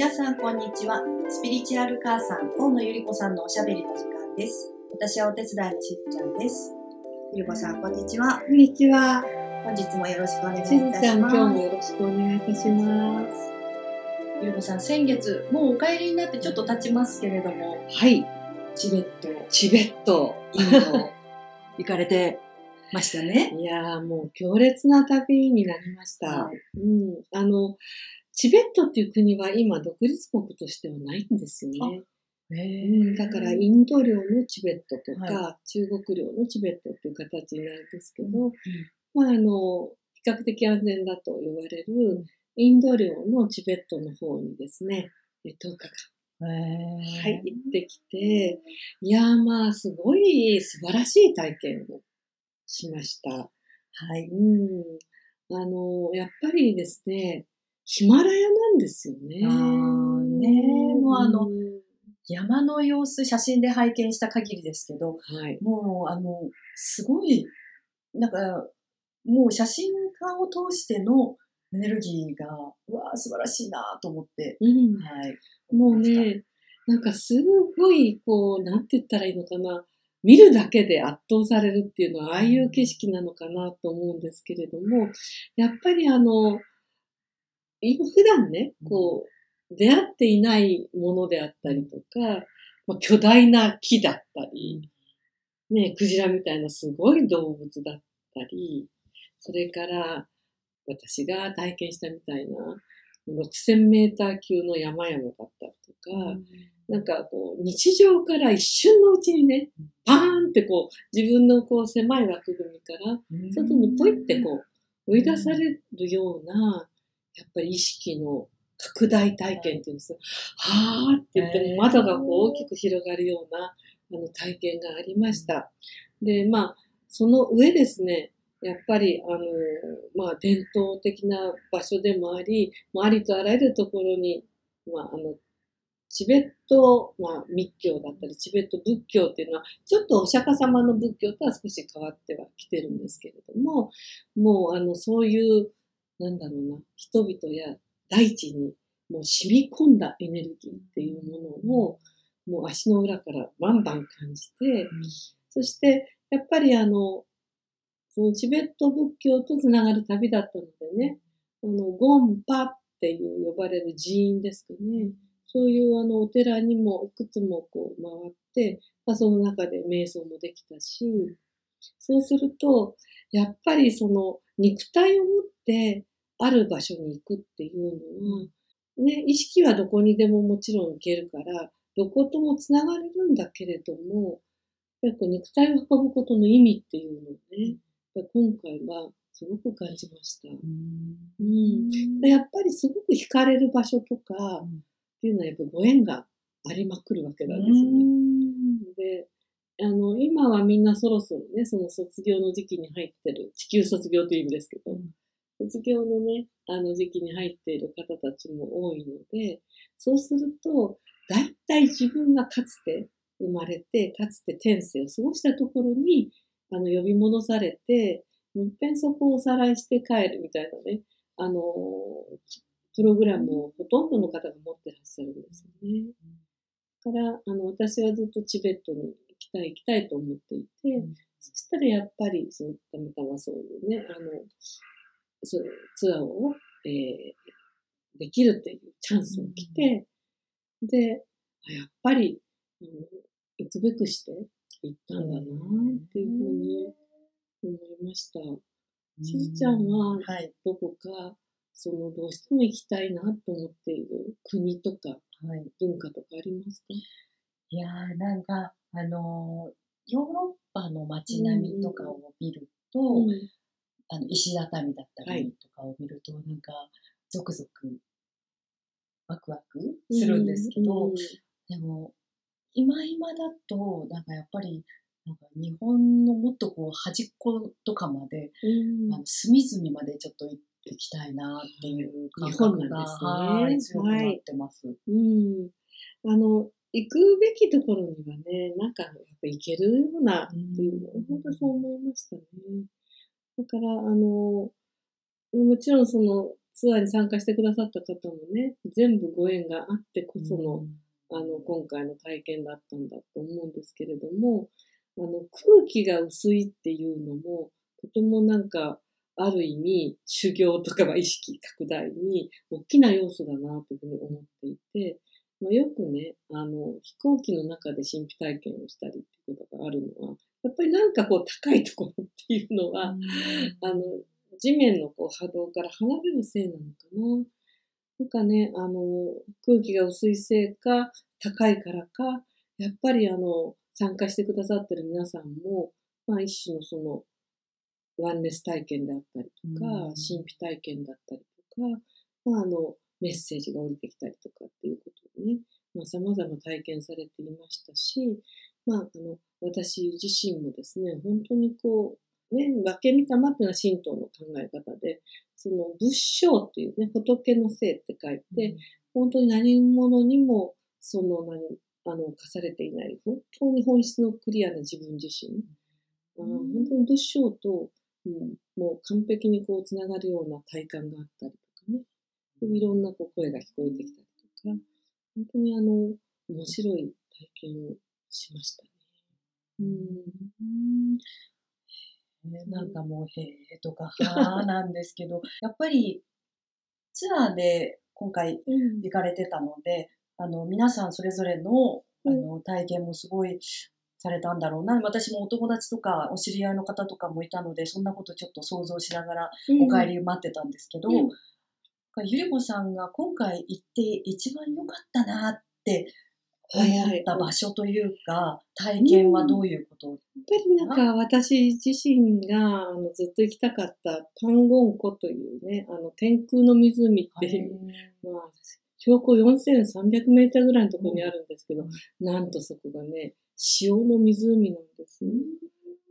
皆さんこんにちは。スピリチュアル母さん、河野ゆり子さんのおしゃべりの時間です。私はお手伝いのしずちゃんです。ゆり子さん、こんにちは。こんにちは。本日もよろしくお願いいたしずちゃん、します。今日もよろしくお願いいたします。ゆり子さん、先月、もうお帰りになってちょっと経ちますけれども、はい、チベット、チベット。インド、行かれてましたね。いやーもう強烈な旅になりました。はいうん。あの、チベットっていう国は今独立国としてはないんですよね。うん、だからインド領のチベットとか、は中国領のチベットっていう形になるんですけど、うんまああの、比較的安全だと言われんるインド領のチベットの方にですね、10日間ははい、行ってきて、いやーまあ、すごい素晴らしい体験をしました。はい。うん。あの、やっぱりですね、ヒマラヤなんですよね。あーねもうあのん山の様子、写真で拝見した限りですけど、はい。もう、あの、すごい、なんか、もう写真家を通してのエネルギーが、うわー素晴らしいなと思って、うん。はい。もうね、なんかすごい、こう、なんて言ったらいいのかな。見るだけで圧倒されるっていうのは、ああいう景色なのかなと思うんですけれども、やっぱりあの、今普段ね、こう、出会っていないものであったりとか、まあ、巨大な木だったり、ね、クジラみたいなすごい動物だったり、それから、私が体験したみたいな、6000メーター級の山々だったりとか、なんかこう、日常から一瞬のうちにね、パーンってこう、自分のこう狭い枠組みから、外にポイってこう、追い出されるような、やっぱり意識の拡大体験っていうんですよ。はーって言っても窓がこう大きく広がるような、あの体験がありました。で、まあ、その上ですね、やっぱり、あの、まあ、伝統的な場所でもあり、ありとあらゆるところに、まあ、あの、チベット、まあ、密教だったり、チベット仏教っていうのは、ちょっとお釈迦様の仏教とは少し変わってはきてるんですけれども、もう、あの、そういう、なんだろうな、人々や大地にもう染み込んだエネルギーっていうものを、もう足の裏からバンバン感じて、そして、やっぱりあの、そのチベット仏教とつながる旅だったのでね、あの、ゴンパっていう呼ばれる寺院ですかね。そういうあのお寺にもいくつもこう回って、まあ、その中で瞑想もできたし、そうすると、やっぱりその肉体を持ってある場所に行くっていうのは、ね、意識はどこにでももちろん行けるから、どこともつながれるんだけれども、やっぱ肉体を運ぶことの意味っていうのをね、やっぱ今回はすごく感じました。うん、やっぱりすごく惹かれる場所とかっていうのはやっぱご縁がありまくるわけなんですよね。で、あの、今はみんなそろそろね、その卒業の時期に入ってる、地球卒業という意味ですけど、卒業のね、あの時期に入っている方たちも多いので、そうすると、大体自分がかつて生まれて、かつて天性を過ごしたところに、あの、呼び戻されて、もう一遍そこをおさらいして帰るみたいなね、あの、プログラムをほとんどの方が持ってらっしゃるんですよね。だから、あの、私はずっとチベットに行きたい行きたいと思っていて、んそしたらやっぱり、その、たまたまそういうね、あの、そうツアーを、えー、できるっていうチャンスが来て、で、あやっぱり、あの行くべくして行ったんだなっていうふうに思いました。しずちゃんは、はい。どこか、その、どうしても行きたいなと思っている国とかはい。文化とかありますか？いやーなんか、あのーヨーロッパの街並みとかを見ると、うんあの石畳だったはい。りとかを見ると、なんか、ゾクゾク、ワクワクするんですけど、うん。でも、今今だと、なんかやっぱり、なんか日本のもっとこう端っことかまで、うん。あの隅々までちょっと行ってきたいなっていう感覚が、ですね。強くなってます。うん。あの、行くべきところにはね、なんか、やっぱ行けるようなっていうのは、うん。本当そう思いましたね。だから、あの、もちろんそのツアーに参加してくださった方もね、全部ご縁があってこその、あの、今回の体験だったんだと思うんですけれども、あの、空気が薄いっていうのも、とてもなんか、ある意味、修行とかは意識拡大に大きな要素だなというふうに思っていて、まあ、よくね、あの、飛行機の中で神秘体験をしたりってことがあるのは、やっぱりなんかこう高いとこいうのは、あの、地面のこう波動から離れるせいなのかな。なんかね、あの、空気が薄いせいか、高いからか、やっぱりあの、参加してくださってる皆さんも、まあ一種のその、ワンネス体験であったりとか、神秘体験だったりとか、まああの、メッセージが降りてきたりとかっていうことをね、まあ様々体験されていましたし、まああの、私自身もですね、本当にこう、ね、分け見たまっていうのは神道の考え方で、その仏性っていうね、仏の性って書いて、本当に何者にも、その何、あの、課されていない、本当に本質のクリアな自分自身、あ本当に仏性と、うん、もう完璧にこう、つながるような体感があったりとかね、いろんなこう声が聞こえてきたりとか、本当にあの、面白い体験をしましたね。うんなんかもう、へえとか、はー なんですけど、やっぱりツアーで今回行かれてたので、あの、皆さんそれぞれの、あの、体験もすごいされたんだろうな。私もお友達とかお知り合いの方とかもいたので、そんなことちょっと想像しながらお帰り待ってたんですけど、うんゆり子さんが今回行って一番良かったなって思はいはい。った場所というか、体験はどういうこと？やっぱりなんか私自身があのずっと行きたかったパンゴン湖というね、あの天空の湖っていう、まあ、標高4300メーターぐらいのところにあるんですけど、なんとそこがね、塩の湖なんですね。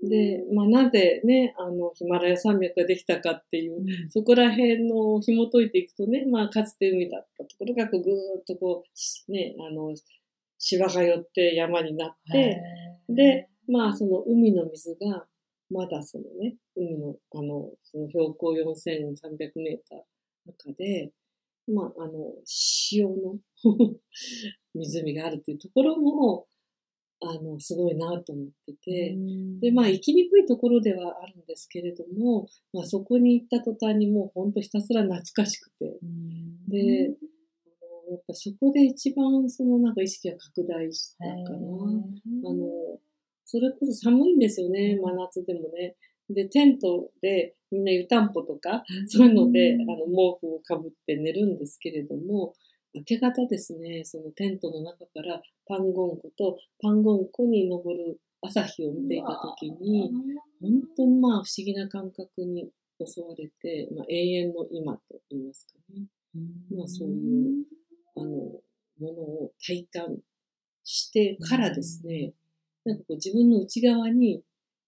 で、まあなぜね、あの、ヒマラヤ山脈ができたかっていう、そこら辺の紐解いていくとね、まあかつて海だったところがこうぐーっとこう、しね、あの、芝が寄って山になって、で、まあ、その海の水が、まだそのね、海の、あの、その標高4300メーター中で、まあ、あの、潮の 湖があるっていうところも、あの、すごいなと思ってて、で、まあ、行きにくいところではあるんですけれども、まあ、そこに行った途端にもう本当ひたすら懐かしくて、で、やっぱそこで一番そのなんか意識が拡大したかな。あの、それこそ寒いんですよね、真夏でもね。で、テントでみんな湯たんぽとか、そういうので、あの、毛布をかぶって寝るんですけれども、明け方ですね、そのテントの中からパンゴン湖とパンゴン湖に昇る朝日を見ていたときに、本当にまあ不思議な感覚に襲われて、まあ、永遠の今と言いますかね。まあそういう、あの、ものを体感してからですね、なんかこう自分の内側に、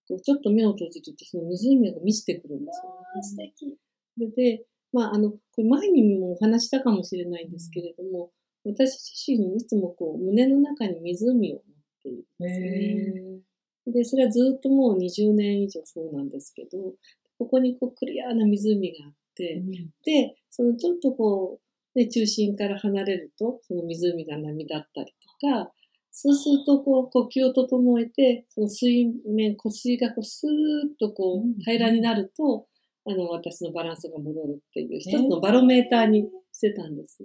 こうちょっと目を閉じるとその湖が満ちてくるんですよ、ね。素敵。それで、まああの、これ前にもお話したかもしれないんですけれども、私自身いつもこう胸の中に湖を持っているんですね。で、それはずっともう20年以上そうなんですけど、ここにこうクリアな湖があって、で、そのちょっとこう、ね、中心から離れると、その湖が波立ったりとか、そうするとこう呼吸を整えて、その水面、湖水がこうスーッとこう平らになると、あの、私のバランスが戻るっていう一つのバロメーターにしてたんです。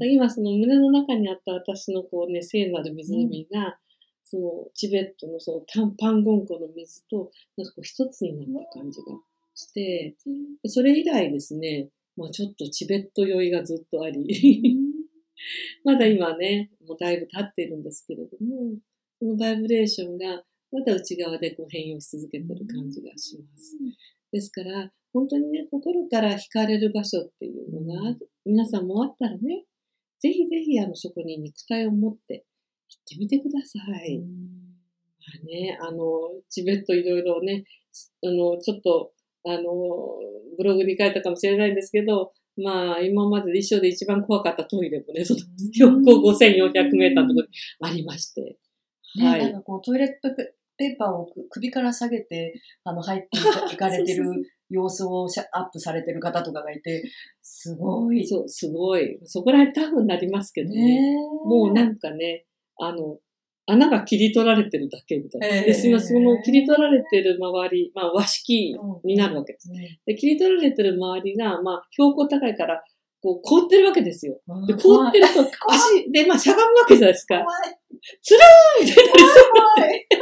今その胸の中にあった私のこうね、聖なる湖が、そのチベットのそのタンパンゴン湖の水と、なんかこう一つになった感じがして、でそれ以来ですね、まあちょっとチベット酔いがずっとあり、まだ今ね、もうだいぶ経っているんですけれども、そのバイブレーションがまだ内側でこう変容し続けてる感じがします。ですから、本当にね、心から惹かれる場所っていうのが、皆さんもあったらね、ぜひぜひあのそこに肉体を持って行ってみてください。まあね、あの、チベットいろいろね、あの、ちょっと、あの、ブログに書いたかもしれないんですけど、まあ、今までで一生で一番怖かったトイレもね、その標高5400メーターのところにありまして。ね、はいなんかこうトイレットペペーパーを首から下げて、あの、入っていかれてる 様子をアップされてる方とかがいて、すごい。そう、すごい。そこら辺タフになりますけどね。ねもうなんかね、あの、穴が切り取られてるだけみたいな。えー、で、その切り取られてる周り、まあ和式になるわけです。で、切り取られてる周りが、まあ標高高いから、こう凍ってるわけですよ。で、凍ってると足で、まあしゃがむわけじゃないですか。つるーみたいな。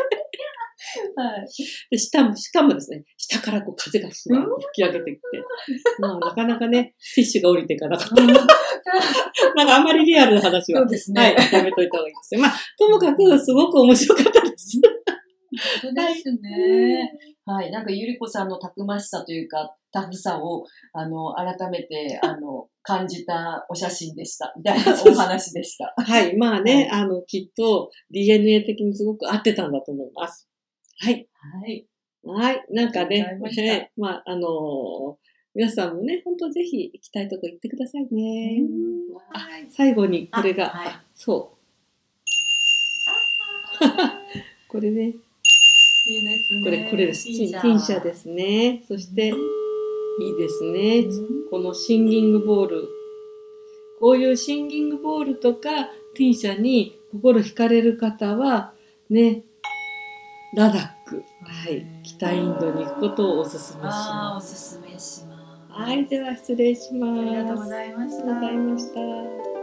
はい。で、下も、しかもですね、下からこう風がふわっと吹き上げてきて、まあなかなかね、ティッシュが降りていかなかった。なんかあんまりリアルな話は、そうですね、はい、やめといた方がいいですよ。まあ、ともかくすごく面白かったです。そうですね。はい。なんか、ゆりこさんのたくましさというか、タフさを、あの、改めて、あの、感じたお写真でした。みたいなお話でした。はい。まあね、はい、あの、きっと DNA 的にすごく合ってたんだと思います。はい。はい。はい。なんかね、まあ、あのー、皆さんもね、本当ぜひ行きたいとこ行ってくださいね。あ最後にこれが、はい、そう。これね。いいですね。これ、これです。ティンシャですね。そして、いいですね。このシンギングボール。こういうシンギングボールとか、ティンシャに心惹かれる方は、ね、ラダック、はい、北インドに行くことをおすすめします。おすすめします。はい、では失礼します。ありがとうございました。ありがとうございました。